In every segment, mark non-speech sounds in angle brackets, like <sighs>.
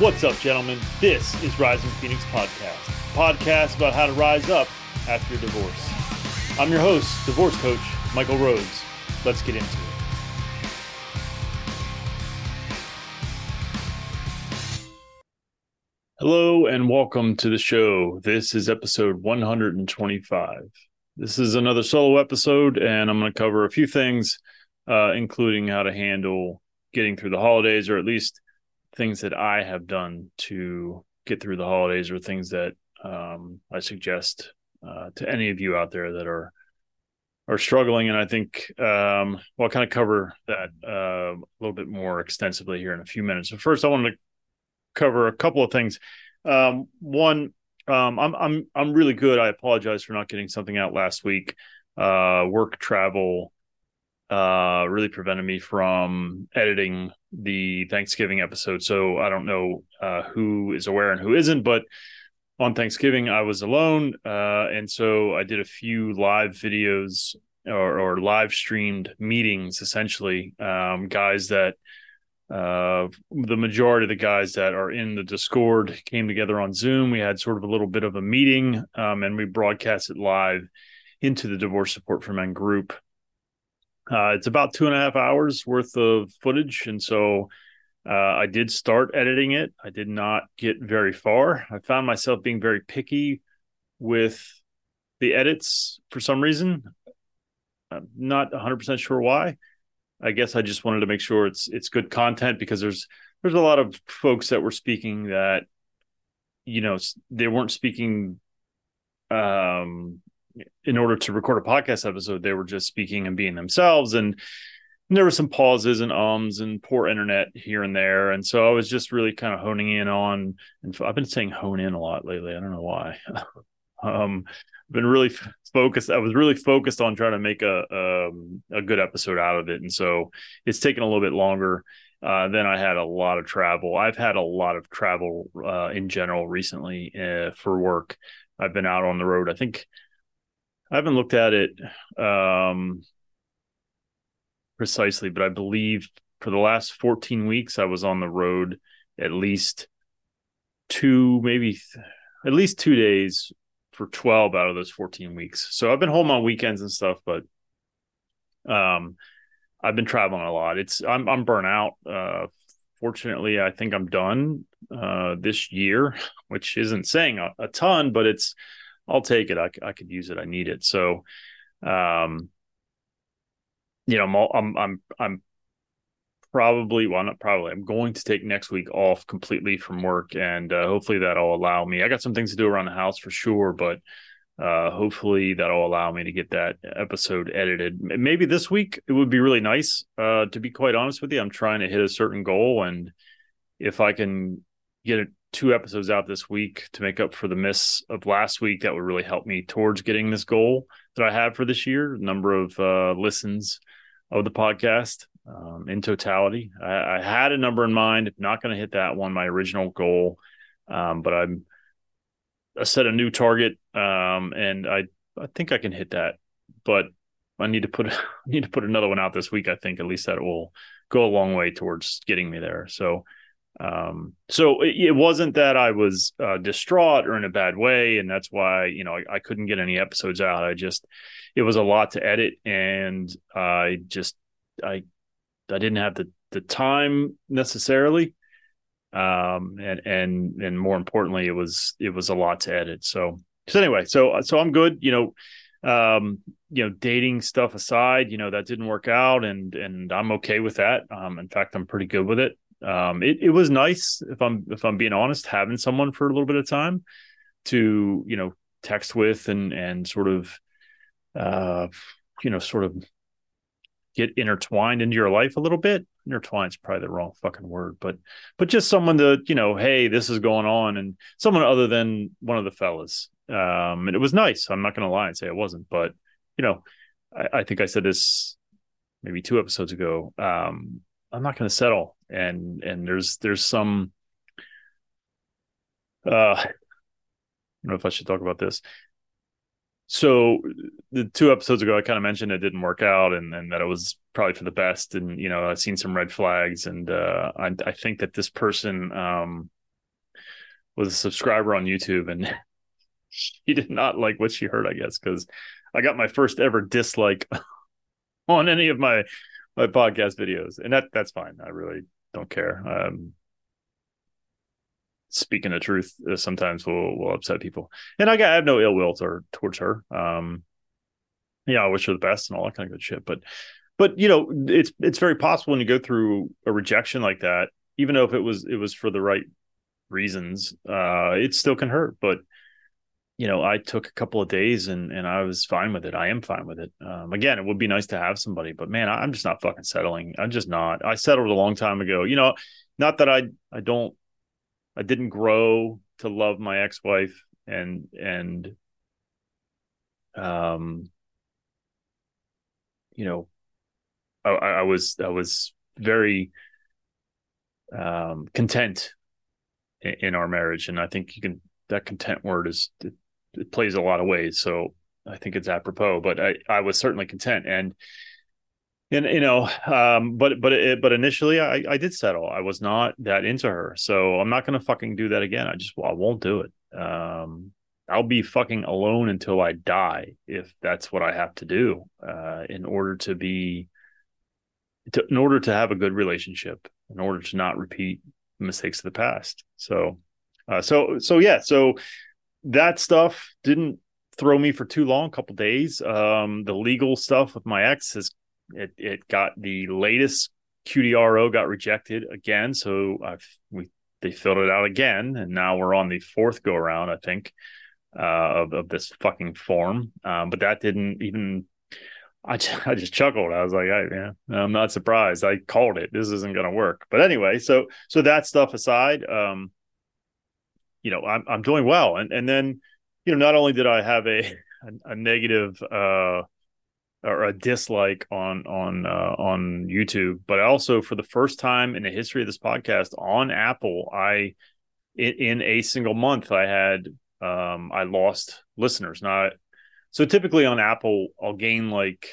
What's up, gentlemen? This is Rising Phoenix Podcast, podcast about how to rise up after your divorce. I'm your host, divorce coach Michael Rhodes. Let's get into it. Hello and welcome to the show. This is episode 125. This is another solo episode, and I'm going to cover a few things, uh, including how to handle getting through the holidays, or at least things that I have done to get through the holidays, or things that um, I suggest uh, to any of you out there that are are struggling. And I think um, well, I'll kind of cover that uh, a little bit more extensively here in a few minutes. So first, I want to cover a couple of things. Um, one, um, I'm I'm I'm really good. I apologize for not getting something out last week. Uh, work travel uh, really prevented me from editing the Thanksgiving episode. So I don't know uh, who is aware and who isn't, but on Thanksgiving I was alone, uh, and so I did a few live videos or, or live streamed meetings, essentially, um, guys that uh, the majority of the guys that are in the Discord came together on Zoom. We had sort of a little bit of a meeting, um, and we broadcast it live into the Divorce Support for Men group. Uh, it's about two and a half hours worth of footage, and so uh, I did start editing it. I did not get very far. I found myself being very picky with the edits for some reason. I'm not 100% sure why. I guess I just wanted to make sure it's it's good content because there's there's a lot of folks that were speaking that you know they weren't speaking um in order to record a podcast episode they were just speaking and being themselves and, there were some pauses and ums and poor internet here and there and so I was just really kind of honing in on and I've been saying hone in a lot lately I don't know why <laughs> um been really focused. I was really focused on trying to make a um, a good episode out of it, and so it's taken a little bit longer. Uh, then I had a lot of travel. I've had a lot of travel uh, in general recently uh, for work. I've been out on the road. I think I haven't looked at it um, precisely, but I believe for the last 14 weeks I was on the road at least two, maybe th- at least two days for 12 out of those 14 weeks. So I've been home on weekends and stuff, but um I've been traveling a lot. It's I'm I'm burnt out. Uh fortunately, I think I'm done uh this year, <laughs> which isn't saying a, a ton, but it's I'll take it. I I could use it. I need it. So um you know, I'm I'm I'm I'm probably well not probably i'm going to take next week off completely from work and uh, hopefully that'll allow me i got some things to do around the house for sure but uh, hopefully that'll allow me to get that episode edited maybe this week it would be really nice uh, to be quite honest with you i'm trying to hit a certain goal and if i can get two episodes out this week to make up for the miss of last week that would really help me towards getting this goal that i have for this year number of uh, listens of the podcast um, in totality. I, I, had a number in mind. Not going to hit that one, my original goal, um, but I'm I set a new target, um, and I I think I can hit that. But I need to put <laughs> I need to put another one out this week. I think at least that will go a long way towards getting me there. So. Um, so it, it, wasn't that I was uh, distraught or in a bad way, and that's why you know I, I couldn't get any episodes out. I just it was a lot to edit, and I just I I didn't have the the time necessarily, um, and and and more importantly, it was it was a lot to edit. So so anyway, so so I'm good. You know, um, you know, dating stuff aside, you know that didn't work out, and and I'm okay with that. Um, in fact, I'm pretty good with it. Um, it it was nice if I'm if I'm being honest, having someone for a little bit of time to you know text with and and sort of uh you know sort of get intertwined into your life a little bit. Intertwine's probably the wrong fucking word, but but just someone to you know, hey, this is going on, and someone other than one of the fellas. Um, and it was nice. I'm not going to lie and say it wasn't, but you know, I, I think I said this maybe two episodes ago. Um, I'm not going to settle, and and there's there's some. Uh, I don't know if I should talk about this so the two episodes ago, I kind of mentioned it didn't work out, and, and that it was probably for the best. And you know, I've seen some red flags, and uh, I, I think that this person, um, was a subscriber on YouTube, and <laughs> she did not like what she heard. I guess because I got my first ever dislike <laughs> on any of my my podcast videos, and that that's fine. I really don't care. Um, speaking the truth uh, sometimes will will upset people, and I, got, I have no ill will to, towards her. Um, yeah, I wish her the best and all that kind of good shit, but but you know, it's it's very possible when you go through a rejection like that, even though if it was it was for the right reasons, uh, it still can hurt. But you know, I took a couple of days and and I was fine with it. I am fine with it. Um, again, it would be nice to have somebody, but man, I'm just not fucking settling. I'm just not. I settled a long time ago. You know, not that I I don't I didn't grow to love my ex-wife and and um you know I, I was I was very um content in, in our marriage and I think you can that content word is it, plays a lot of ways so I think it's apropos but I I was certainly content and and you know um but but it, but initially i i did settle. I was not that into her so i'm not gonna fucking do that again. I just i won't do it. Um i'll be fucking alone until i die if that's what i have to do uh in order to be to, in order to have a good relationship in order to not repeat mistakes of the past. So uh so so yeah so that stuff didn't throw me for too long a couple days um the legal stuff with my ex has it it got the latest QDRO got rejected again, so I've we they filled it out again, and now we're on the fourth go around, I think, uh, of of this fucking form. Um, but that didn't even. I just, I just chuckled. I was like, I, yeah, I'm not surprised. I called it. This isn't going to work. But anyway, so so that stuff aside, um, you know, I'm I'm doing well, and and then, you know, not only did I have a a, <laughs> a negative uh or a dislike on on uh, on YouTube, but also for the first time in the history of this podcast on Apple, I in, in a single month I had um, I lost listeners. Now, so typically on Apple, I'll gain like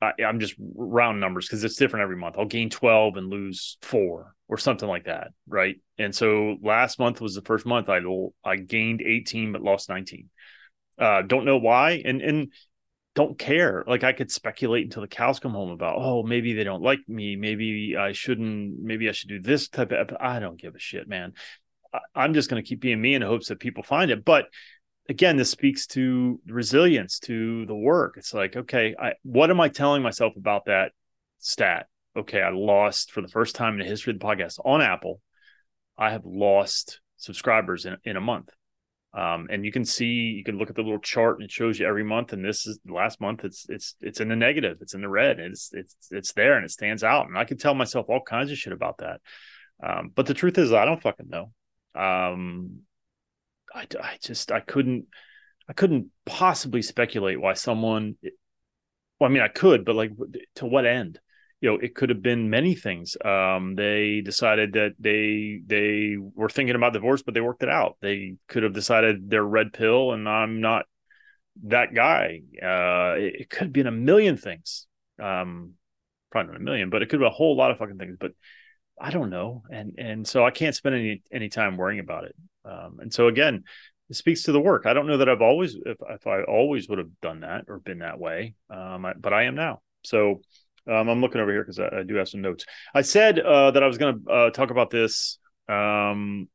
I, am just round numbers because it's different every month. I'll gain 12 and lose four or something like that, right? And so last month was the first month I I gained 18 but lost 19. Uh, don't know why, and and don't care. Like I could speculate until the cows come home about, oh, maybe they don't like me. Maybe I shouldn't, maybe I should do this type of, I don't give a shit, man. I, am just going to keep being me in hopes that people find it. But again, this speaks to resilience, to the work. It's like, okay, I, what am I telling myself about that stat? Okay, I lost for the first time in the history of the podcast on Apple. I have lost subscribers in, in a month. Um, and you can see you can look at the little chart and it shows you every month. And this is last month it's it's it's in the negative. It's in the red. It's it's it's there and it stands out. And i can tell myself all kinds of shit about that. Um, but the truth is i don't fucking know. Um, I, I just i couldn't i couldn't possibly speculate why someone well i mean i could but like to what end you know it could have been many things. Um, they decided that they they were thinking about divorce but they worked it out. They could have decided they're red pill and i'm not that guy. Uh, it, it, could have been a million things. Um, probably not a million but it could be a whole lot of fucking things but i don't know. And and so i can't spend any any time worrying about it. Um, and so again it speaks to the work. I don't know that i've always if, if i always would have done that or been that way. Um, I, but i am now. So um, I'm looking over here because I, I, do have some notes. I said uh, that I was going to uh, talk about this um,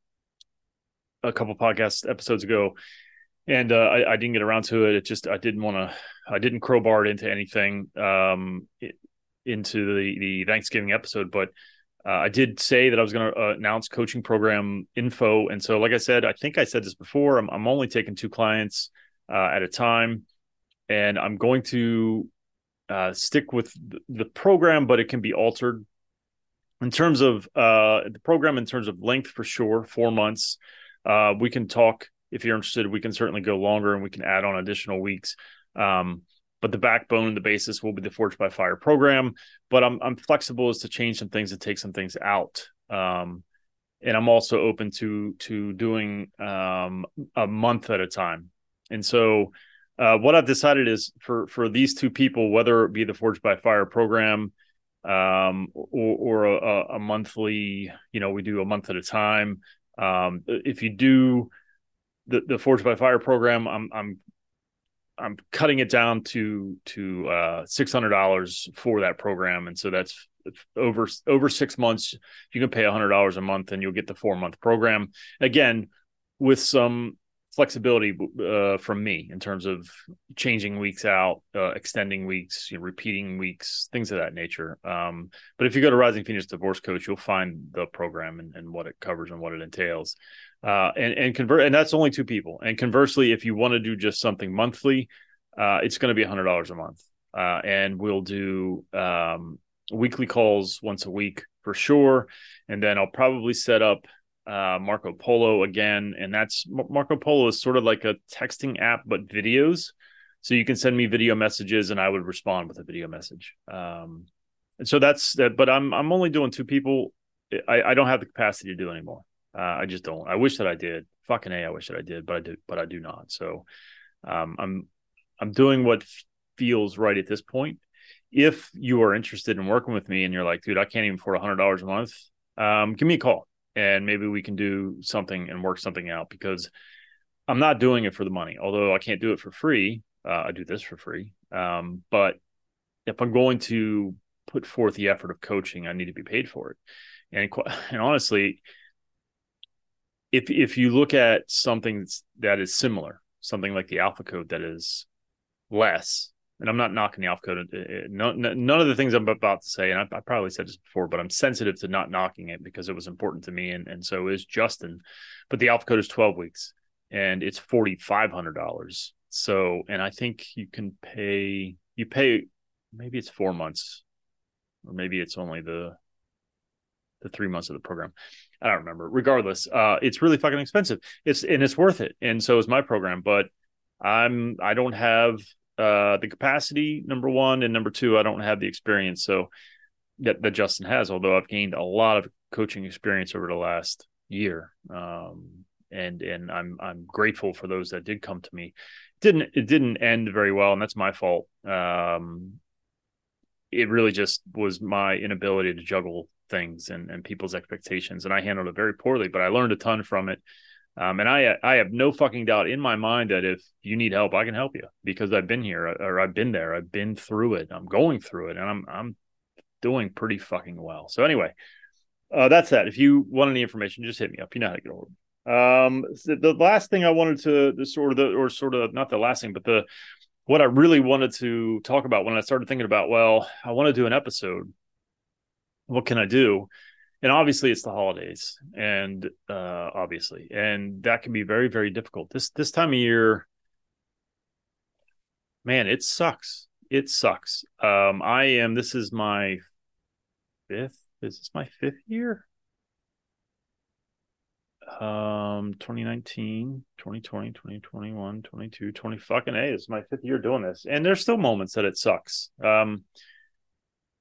a couple podcast episodes ago, and uh, I, I, didn't get around to it. It just I didn't want to. I didn't crowbar it into anything um, it, into the the Thanksgiving episode, but uh, I did say that I was going to uh, announce coaching program info. And so, like I said, I think I said this before. I'm, I'm only taking two clients uh, at a time, and I'm going to uh, stick with the program, but it can be altered in terms of uh, the program. In terms of length, for sure, four months. Uh, we can talk if you're interested. We can certainly go longer, and we can add on additional weeks. Um, but the backbone, and the basis will be the Forged by Fire program. But I'm I'm flexible as to change some things and take some things out. Um, and I'm also open to to doing um, a month at a time. And so uh, what I've decided is for for these two people, whether it be the Forged by Fire program um, or, or a, a, monthly, you know, we do a month at a time. Um, if you do the the Forged by Fire program, I'm I'm I'm cutting it down to to uh, six hundred dollars for that program, and so that's over over six months. You can pay hundred dollars a month, and you'll get the four month program. Again, with some flexibility uh, from me in terms of changing weeks out, uh, extending weeks, you know, repeating weeks, things of that nature. Um, but if you go to Rising Phoenix Divorce Coach, you'll find the program and, and what it covers and what it entails. Uh, and and convert, and that's only two people. And conversely, if you want to do just something monthly, uh, it's going to be hundred dollars a month. Uh, and we'll do um, weekly calls once a week for sure. And then I'll probably set up uh, Marco Polo again, and that's Marco Polo is sort of like a texting app but videos. So you can send me video messages, and I would respond with a video message. Um, and so that's that. But I'm I'm only doing two people. I, I don't have the capacity to do anymore. Uh, I just don't. I wish that I did. Fucking a, I wish that I did, but I do. but I do not. So um, I'm I'm doing what feels right at this point. If you are interested in working with me and you're like, dude, I can't even afford a hundred dollars a month, um, give me a call and maybe we can do something and work something out because I'm not doing it for the money. Although I can't do it for free, uh, I do this for free. Um, but if I'm going to put forth the effort of coaching, I need to be paid for it. And <laughs> and honestly, if if you look at something that is similar, something like the Alpha Code that is less, and I'm not knocking the Alpha Code. Uh, uh, none of the things I'm about to say, and I, I, probably said this before, but I'm sensitive to not knocking it because it was important to me, and and so is Justin. But the Alpha Code is 12 weeks, and it's forty five hundred dollars. So, and I think you can pay you pay maybe it's four months, or maybe it's only the the three months of the program. I don't remember. Regardless, uh, it's really fucking expensive. It's and it's worth it, and so is my program. But I'm I don't have uh, the capacity, number one, and number two, I don't have the experience. So that, that Justin has, although I've gained a lot of coaching experience over the last year. Um, and and I'm I'm grateful for those that did come to me. It didn't it didn't end very well, and that's my fault. Um, it really just was my inability to juggle things and and people's expectations, and I handled it very poorly. But I learned a ton from it. Um, and I I have no fucking doubt in my mind that if you need help, I can help you because I've been here or I've been there. I've been through it. I'm going through it, and I'm I'm doing pretty fucking well. So anyway, uh, that's that. If you want any information, just hit me up. You know how to get hold of me. Um, the last thing I wanted to the sort of the or sort of not the last thing, but the what I really wanted to talk about when I started thinking about, well, I want to do an episode. What can I do? And obviously it's the holidays and uh obviously and that can be very very difficult. This this time of year man it sucks. It sucks. Um i am this is my fifth is this my fifth year? Um 2019 2020 2021 22 20 fucking a is my fifth year doing this. And there's still moments that it sucks. Um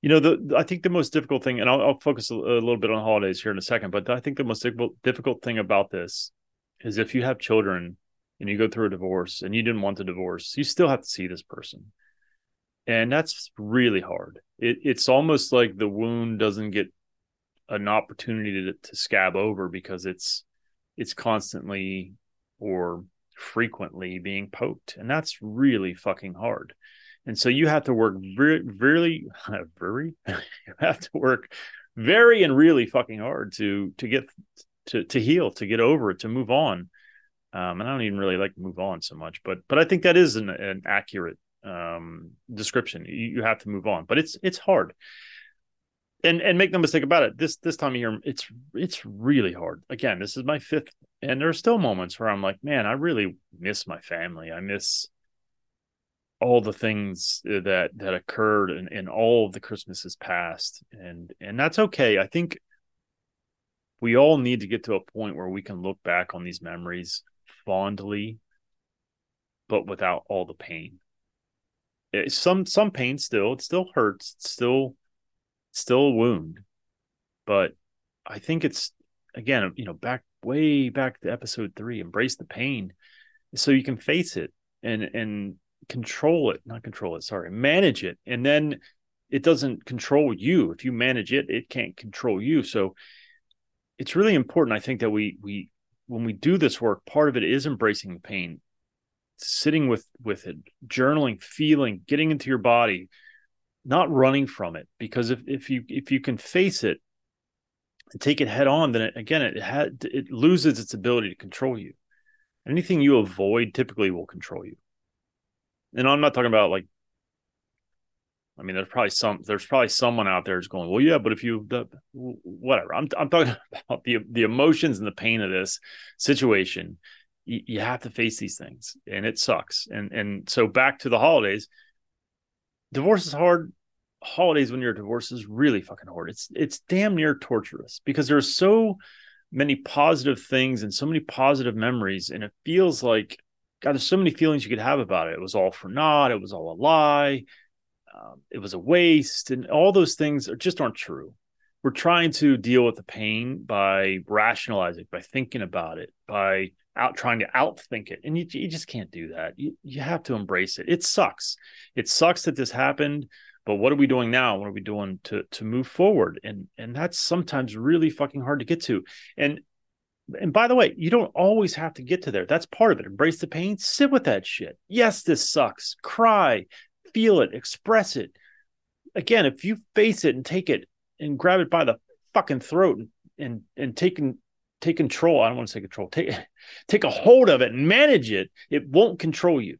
you know, the I think the most difficult thing, and I'll, I'll focus a, a, little bit on holidays here in a second, but I think the most difficult thing about this is if you have children and you go through a divorce and you didn't want the divorce, you still have to see this person, and that's really hard. It, it's almost like the wound doesn't get an opportunity to, to scab over because it's it's constantly or frequently being poked, and that's really fucking hard. And so you have to work very, very, <laughs> very, you have to work very and really fucking hard to to get to to heal, to get over it, to move on. Um, and I don't even really like move on so much, but but I think that is an, an accurate um, description. You, you have to move on, but it's it's hard. And and make no mistake about it, this this time of year, it's it's really hard. Again, this is my fifth, and there are still moments where I'm like, man, I really miss my family. I miss all the things uh, that that occurred in, in all of the Christmases past, and and that's okay. I think we all need to get to a point where we can look back on these memories fondly, but without all the pain. It, some some pain still, it still hurts, it's still still a wound, but I think it's again, you know, back way back to episode three, embrace the pain, so you can face it and and control it, not control it, sorry, manage it. And then it doesn't control you. If you manage it, it can't control you. So it's really important i think that we we when we do this work part of it is embracing the pain sitting with with it journaling feeling getting into your body not running from it because if if you if you can face it and take it head on then it, again it had it loses its ability to control you anything you avoid typically will control you and i'm not talking about like I mean, there's probably some there's probably someone out there going, well, yeah, but if you the, whatever, I'm I'm talking <laughs> about the the emotions and the pain of this situation. You, you have to face these things, and it sucks. And and so back to the holidays. Divorce is hard. Holidays when you're divorced is really fucking hard. It's it's damn near torturous because there's so many positive things and so many positive memories, and it feels like God, there's so many feelings you could have about it. It was all for naught. It was all a lie um, it was a waste, and all those things are just aren't true. We're trying to deal with the pain by rationalizing, by thinking about it, by out trying to outthink it, and you, you just can't do that. You you have to embrace it. It sucks. It sucks that this happened, but what are we doing now? What are we doing to to move forward? And and that's sometimes really fucking hard to get to. And and by the way, you don't always have to get to there. That's part of it. Embrace the pain, sit with that shit. Yes, this sucks. Cry, feel it, express it. Again, if you face it and take it and grab it by the fucking throat and and, and take take control. I don't want to say control. Take <laughs> take a hold of it and manage it. It won't control you.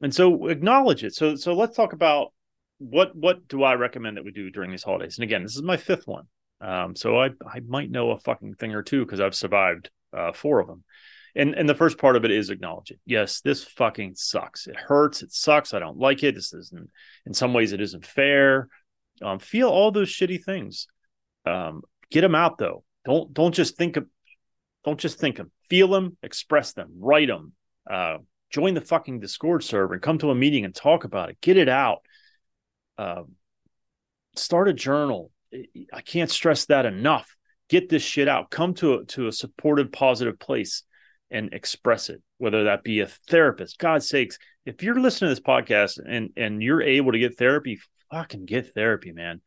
And so acknowledge it. So so let's talk about what what do I recommend that we do during these holidays? And again, this is my fifth one. Um, so I I might know a fucking thing or two because I've survived uh, four of them and and the first part of it is acknowledge it. Yes, this fucking sucks. It hurts. It sucks. I don't like it. This isn't. In some ways, it isn't fair. Um, feel all those shitty things. Um, get them out though. Don't don't just think of. Don't just think them. Feel them. Express them. Write them. Uh, join the fucking Discord server and come to a meeting and talk about it. Get it out. Uh, start a journal. I can't stress that enough. Get this shit out. Come to a, to a supportive, positive place and express it, whether that be a therapist. God's sakes, if you're listening to this podcast and and you're able to get therapy, fucking get therapy, man.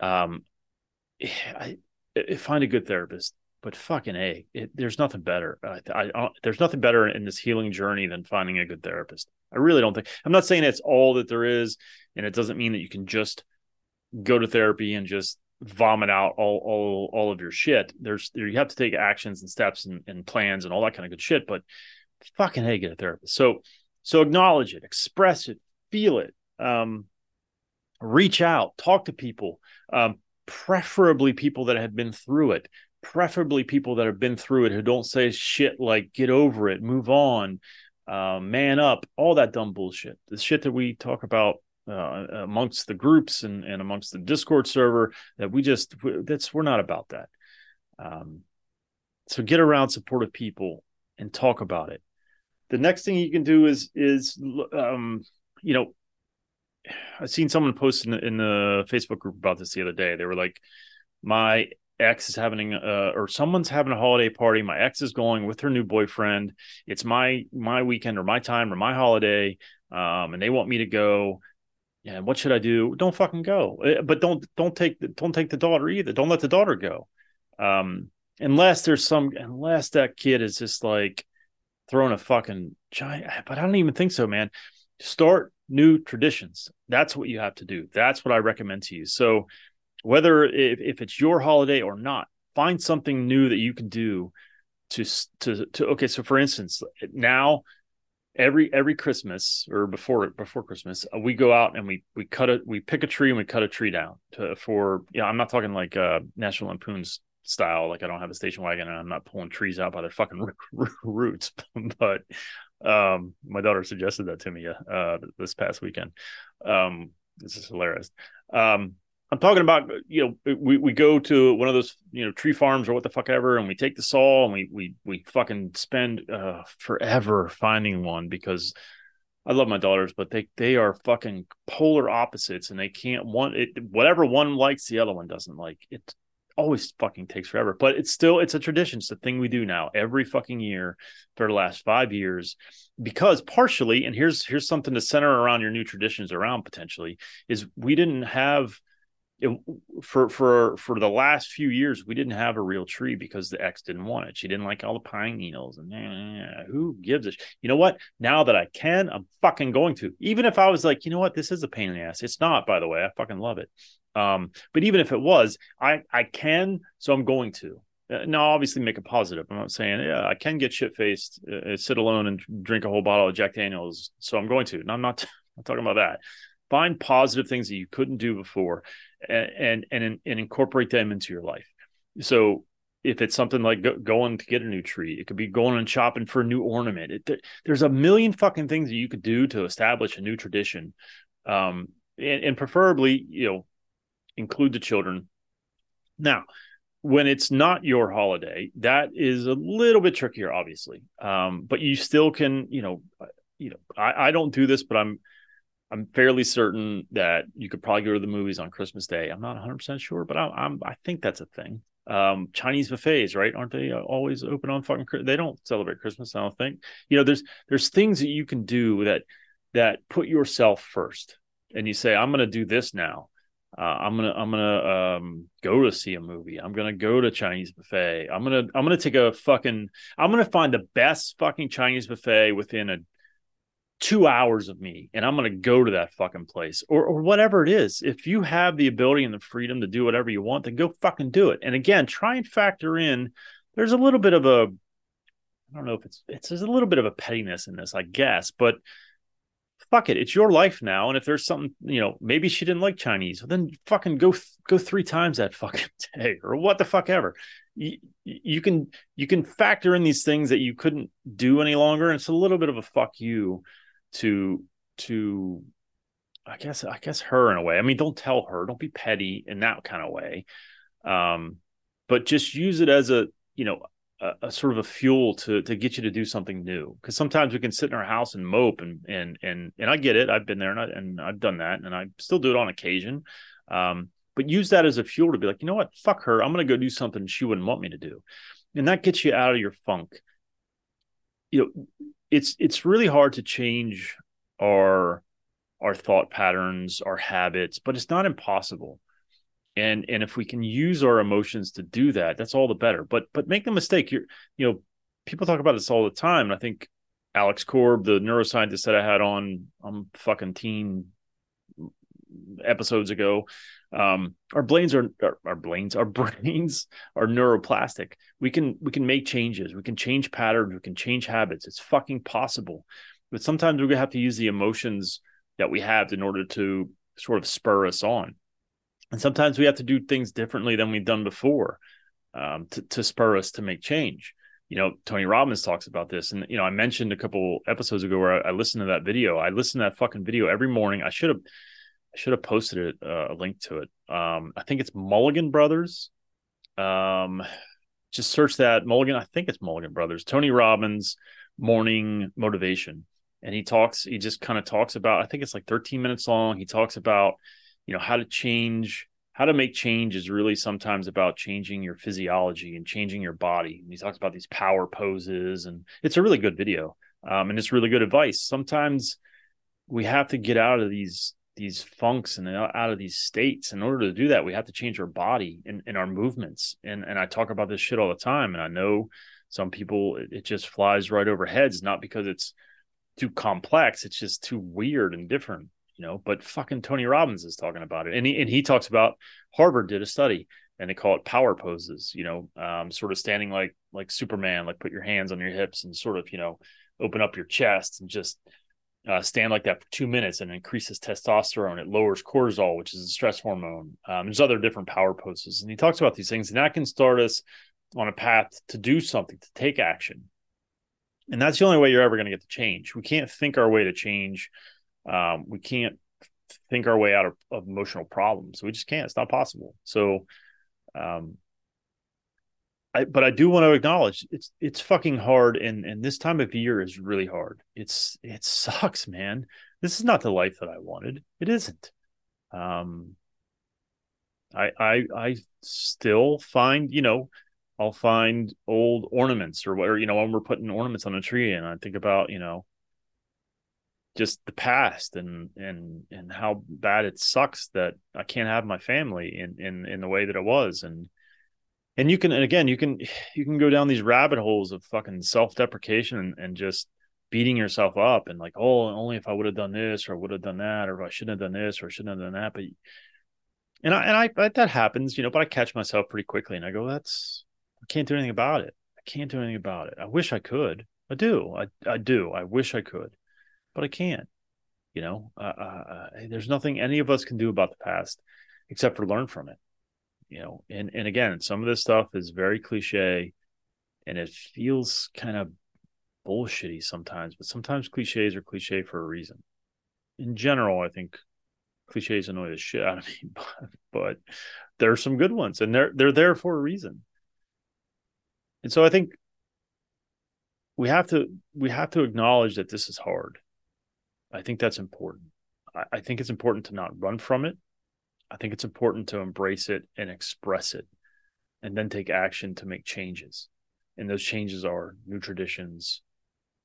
Um, <sighs> I, I find a good therapist, but fucking a, it, there's nothing better. I, I, there's nothing better in this healing journey than finding a good therapist. I really don't think. I'm not saying it's all that there is, and it doesn't mean that you can just go to therapy and just vomit out all all all of your shit. There's there you have to take actions and steps and, and plans and all that kind of good shit. But fucking hey, get a therapist. So so acknowledge it, express it, feel it, um, reach out, talk to people, um, preferably people that have been through it, preferably people that have been through it who don't say shit like get over it, move on, uh, man up, all that dumb bullshit. The shit that we talk about uh, amongst the groups and, and amongst the Discord server that we just that's we're not about that. Um, so get around supportive people and talk about it. The next thing you can do is is um, you know I've seen someone post in the, in the Facebook group about this the other day. They were like, my ex is having or someone's having a holiday party. My ex is going with her new boyfriend. It's my my weekend or my time or my holiday, um, and they want me to go yeah, what should I do? Don't fucking go. Eh, but don't don't take the, don't take the daughter either. Don't let the daughter go. Um, unless there's some unless that kid is just like throwing a fucking giant. But I don't even think so, man. Start new traditions. That's what you have to do. That's what I recommend to you. So whether if, if it's your holiday or not, find something new that you can do to to to. Okay, so for instance, now every every Christmas or before before Christmas, uh, we go out and we we cut it, we pick a tree and we cut a tree down to for yeah. I'm not talking like uh National Lampoon's style, like I don't have a station wagon and I'm not pulling trees out by their fucking <laughs> roots, <laughs> but um my daughter suggested that to me uh this past weekend. Um this is hilarious. Um I'm talking about you know we, we go to one of those you know tree farms or what the fuck ever, and we take the saw and we we we fucking spend uh, forever finding one because I love my daughters, but they they are fucking polar opposites, and they can't one it whatever one likes, the other one doesn't like. It always fucking takes forever, but it's still it's a tradition. It's the thing we do now every fucking year for the last five years, because partially, and here's here's something to center around your new traditions around potentially is we didn't have for for for the last few years we didn't have a real tree because the ex didn't want it. She didn't like all the pine needles and who gives a sh-? you know what? Now that i can i'm fucking going to. Even if i was like you know what? This is a pain in the ass. It's not by the way. I fucking love it. Um but even if it was i i can so i'm going to. Uh, now obviously make a positive. I'm not saying yeah i can get shit faced uh, sit alone and drink a whole bottle of jack daniels. So i'm going to. And i'm not <laughs> i'm talking about that. Find positive things that you couldn't do before and and and, incorporate them into your life. So if it's something like go, going to get a new tree it could be going and shopping for a new ornament. It, there's a million fucking things that you could do to establish a new tradition. Um and, and preferably you know include the children. Now when it's not your holiday that is a little bit trickier obviously. Um but you still can you know you know I, I don't do this but i'm I'm fairly certain that you could probably go to the movies on Christmas Day. I'm not 100 percent sure, but I, I'm I think that's a thing. Um, Chinese buffets, right? Aren't they always open on fucking? They don't celebrate Christmas. I don't think. You know, there's there's things that you can do that that put yourself first, and you say, I'm going to do this now. Uh, I'm gonna I'm gonna um, go to see a movie. I'm gonna go to Chinese buffet. I'm gonna I'm gonna take a fucking I'm gonna find the best fucking Chinese buffet within a two hours of me and I'm going to go to that fucking place or, or whatever it is. If you have the ability and the freedom to do whatever you want, then go fucking do it. And again, try and factor in there's a little bit of a, I don't know if it's, it's there's a little bit of a pettiness in this, I guess, but fuck it. It's your life now. And if there's something, you know, maybe she didn't like Chinese, then fucking go, go three times that <laughs> fucking day or what the fuck ever. You, you can, you can factor in these things that you couldn't do any longer. And it's a little bit of a fuck you to to I guess I guess her in a way. I mean, don't tell her, don't be petty in that kind of way. Um, but just use it as a you know a, a, sort of a fuel to to get you to do something new. Because sometimes we can sit in our house and mope and and and and I get it. I've been there and, I, and I've done that, and I still do it on occasion. Um, but use that as a fuel to be like, you know what, fuck her. I'm to go do something she wouldn't want me to do, and that gets you out of your funk. You know, it's it's really hard to change our our thought patterns, our habits, but it's not impossible. And and if we can use our emotions to do that, that's all the better. But but make the mistake. You're you know, people talk about this all the time. And I think Alex Korb, the neuroscientist that I had on I'm fucking teen episodes ago, um, our brains are our, our brains our <laughs> brains are neuroplastic. We can we can make changes. We can change patterns. We can change habits. It's fucking possible. But sometimes we're gonna have to use the emotions that we have in order to sort of spur us on. And sometimes we have to do things differently than we've done before um, to, to spur us to make change. You know tony robbins talks about this. And you know i mentioned a couple episodes ago where I, I listened to that video. I listened to that fucking video every morning. I should have I should have posted it, uh, a link to it. Um, I think it's Mulligan Brothers. Um, just search that Mulligan. I think it's Mulligan Brothers. Tony Robbins morning motivation, and he talks. He just kind of talks about. I think it's like 13 minutes long. He talks about, you know, how to change, how to make change is really sometimes about changing your physiology and changing your body. And he talks about these power poses, and it's a really good video. Um, and it's really good advice. Sometimes we have to get out of these these funks and out of these states. In order to do that, we have to change our body and, and our movements. And and I talk about this shit all the time. And I know some people it, it just flies right over heads, not because it's too complex, it's just too weird and different, you know. But fucking Tony Robbins is talking about it. And he and he talks about Harvard did a study and they call it power poses, you know, um, sort of standing like like Superman, like put your hands on your hips and sort of, you know, open up your chest and just uh, stand like that for two minutes and increases testosterone. It lowers cortisol, which is a stress hormone. Um, there's other different power poses, and he talks about these things, and that can start us on a path to do something, to take action. And that's the only way you're ever going to get to change. We can't think our way to change. Um, we can't think our way out of, of, emotional problems. We just can't. It's not possible. So, um, I, but I do want to acknowledge it's it's fucking hard and and this time of year is really hard. It's it sucks, man. This is not the life that I wanted. It isn't. Um I I I still find, you know, I'll find old ornaments or whatever, you know, when we're putting ornaments on a tree and I think about, you know, just the past and and and how bad it sucks that I can't have my family in in in the way that it was and and you can and again you can <sighs> you can go down these rabbit holes of fucking self-deprecation and, and just beating yourself up and like oh only if I would have done this or I would have done that or I shouldn't have done this or I shouldn't have done that. But and I and I that happens you know but I catch myself pretty quickly and I go that's I can't do anything about it. I can't do anything about it. I wish I could. I do. I I do. I wish I could but I can't. You know, uh, uh, uh, there's nothing any of us can do about the past except for learn from it. You know, and and again, some of this stuff is very cliche, and it feels kind of bullshitty sometimes. But sometimes cliches are cliche for a reason. In general, I think cliches annoy the shit out of me, <laughs> but, but there are some good ones, and they're they're there for a reason. And so I think we have to we have to acknowledge that this is hard I think that's important. I, I think it's important to not run from it. I think it's important to embrace it and express it and then take action to make changes. And those changes are new traditions,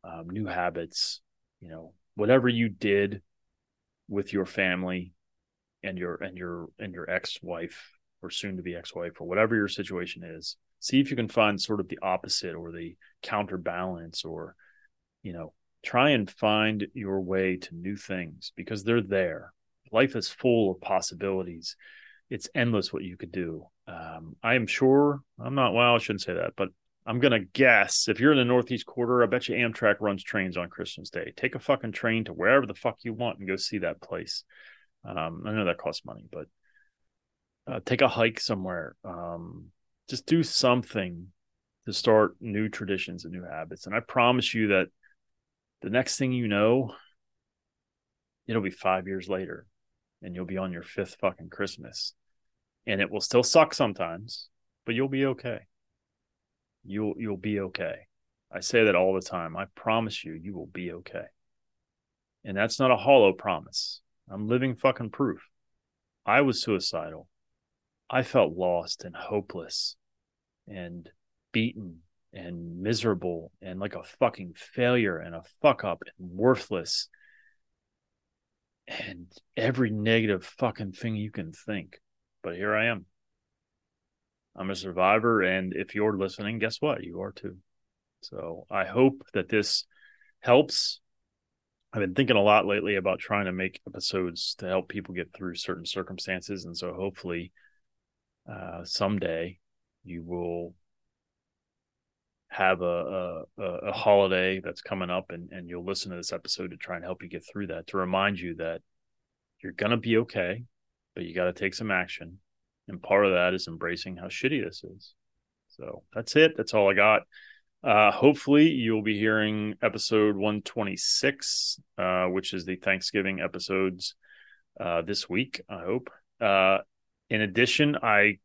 um, new habits, you know, whatever you did with your family and your and your and your ex-wife or soon to be ex-wife or whatever your situation is see if you can find sort of the opposite or the counterbalance or you know try and find your way to new things because they're there. Life is full of possibilities. It's endless what you could do. Um, I am sure, I'm not, well, I shouldn't say that, but I'm going to guess if you're in the Northeast Corridor, I bet you Amtrak runs trains on Christmas Day. Take a fucking train to wherever the fuck you want and go see that place. Um, I know that costs money, but uh, take a hike somewhere. Um, just do something to start new traditions and new habits. And I promise you that the next thing you know, it'll be five years later and you'll be on your fifth fucking Christmas. And it will still suck sometimes, but you'll be okay. You'll you'll be okay. I say that all the time. I promise you you will be okay. And that's not a hollow promise. I'm living fucking proof. I was suicidal. I felt lost and hopeless and beaten and miserable and like a fucking failure and a fuck up and worthless and every negative fucking thing you can think. But here I am. I'm a survivor. And if you're listening, guess what? You are too. So I hope that this helps. I've been thinking a lot lately about trying to make episodes to help people get through certain circumstances. And so hopefully uh, someday you will have a, a, a holiday that's coming up and, and you'll listen to this episode to try and help you get through that to remind you that you're going to be okay but you got to take some action. And part of that is embracing how shitty this is. So that's it. That's all i got. Uh, hopefully you'll be hearing episode 126 uh, which is the thanksgiving episodes uh, this week i hope. Uh, in addition i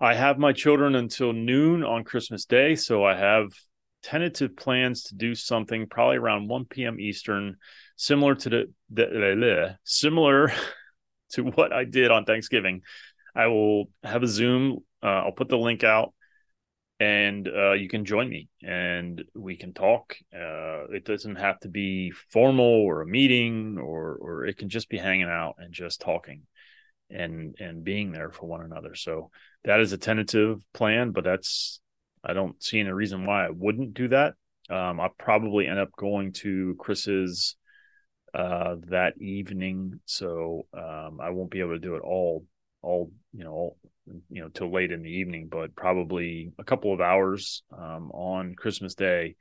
I have my children until noon on Christmas Day, so I have tentative plans to do something probably around 1 p.m. Eastern, similar to the, the, the similar <laughs> to what I did on Thanksgiving. I will have a Zoom. Uh, I'll put the link out, and uh, you can join me, and we can talk. Uh, it doesn't have to be formal or a meeting, or or it can just be hanging out and just talking and and being there for one another. So that is a tentative plan, but that's I don't see any reason why I wouldn't do that. Um, I'll probably end up going to Chris's uh, that evening, so um, I won't be able to do it all all you know all, you know till late in the evening, but probably a couple of hours um, on Christmas Day,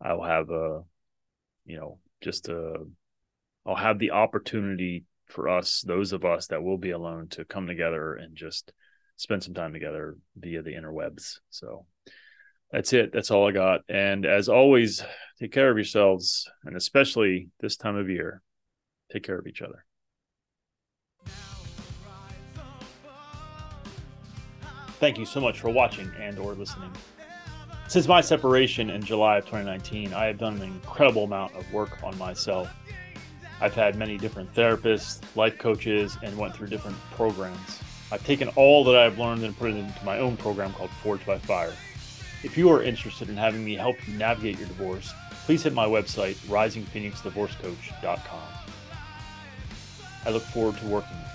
I'll have a you know just a I'll have the opportunity for us, those of us that will be alone, to come together and just spend some time together via the interwebs. So that's it. That's all I got. And as always, take care of yourselves, and especially this time of year, take care of each other. Thank you so much for watching and or listening. Since my separation in July of 2019, I have done an incredible amount of work on myself I've had many different therapists, life coaches, and went through different programs. I've taken all that I've learned and put it into my own program called Forged by Fire. If you are interested in having me help you navigate your divorce, please hit my website, risingphoenixdivorcecoach.com. I look forward to working with you.